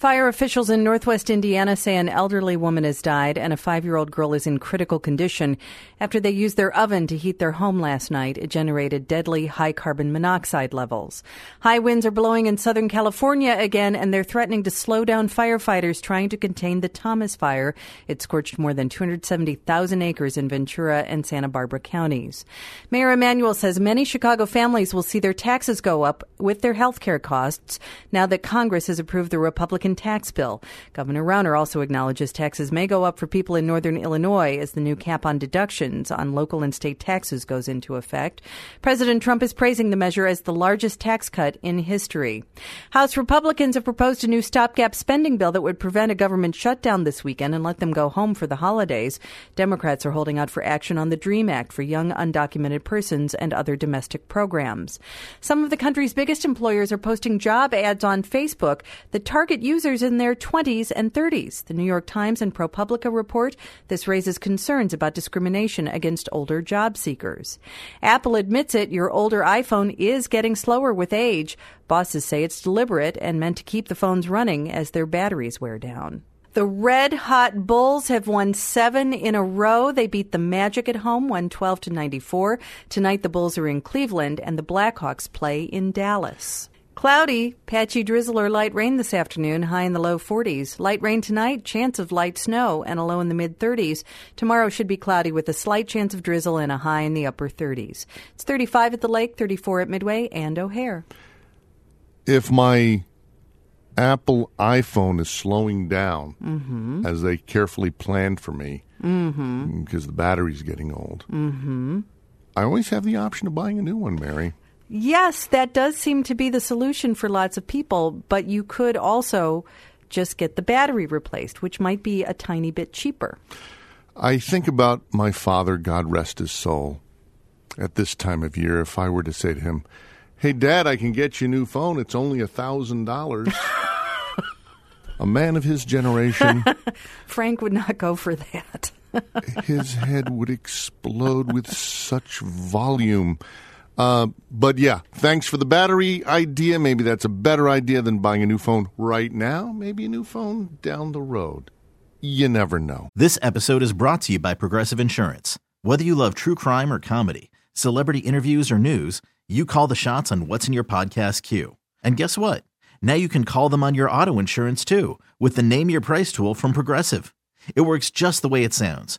Fire officials in northwest Indiana say an elderly woman has died and a five year old girl is in critical condition after they used their oven to heat their home last night. It generated deadly high carbon monoxide levels. High winds are blowing in Southern California again, and they're threatening to slow down firefighters trying to contain the Thomas fire. It scorched more than 270,000 acres in Ventura and Santa Barbara counties. Mayor Emanuel says many Chicago families will see their taxes go up with their health care costs now that Congress has approved the Republican tax bill. Governor Rauner also acknowledges taxes may go up for people in northern Illinois as the new cap on deductions on local and state taxes goes into effect. President Trump is praising the measure as the largest tax cut in history. House Republicans have proposed a new stopgap spending bill that would prevent a government shutdown this weekend and let them go home for the holidays. Democrats are holding out for action on the DREAM Act for young undocumented persons and other domestic programs. Some of the country's biggest employers are posting job ads on Facebook that target users in their 20s and 30s. The New York Times and ProPublica report this raises concerns about discrimination against older job seekers. Apple admits it, your older iPhone is getting slower with age. Bosses say it's deliberate and meant to keep the phones running as their batteries wear down. The Red Hot Bulls have won seven in a row. They beat the Magic at home, 112 to 94. Tonight, the Bulls are in Cleveland, and the Blackhawks play in Dallas. Cloudy, patchy drizzle or light rain this afternoon, high in the low 40s. Light rain tonight, chance of light snow, and a low in the mid 30s. Tomorrow should be cloudy with a slight chance of drizzle and a high in the upper 30s. It's 35 at the lake, 34 at Midway and O'Hare. If my Apple iPhone is slowing down Mm-hmm. as they carefully planned for me Mm-hmm. because the battery's getting old, Mm-hmm. I always have the option of buying a new one, Mary. Yes, that does seem to be the solution for lots of people, but you could also just get the battery replaced, which might be a tiny bit cheaper. I think about my father, God rest his soul, at this time of year. If I were to say to him, Hey, Dad, I can get you a new phone. It's only a thousand dollars. A man of his generation, Frank would not go for that. his head would explode with such volume. Uh, but yeah, thanks for the battery idea. Maybe that's a better idea than buying a new phone right now. Maybe a new phone down the road. You never know. This episode is brought to you by Progressive Insurance. Whether you love true crime or comedy, celebrity interviews or news, you call the shots on what's in your podcast queue. And guess what? Now you can call them on your auto insurance too with the Name Your Price tool from Progressive. It works just the way it sounds.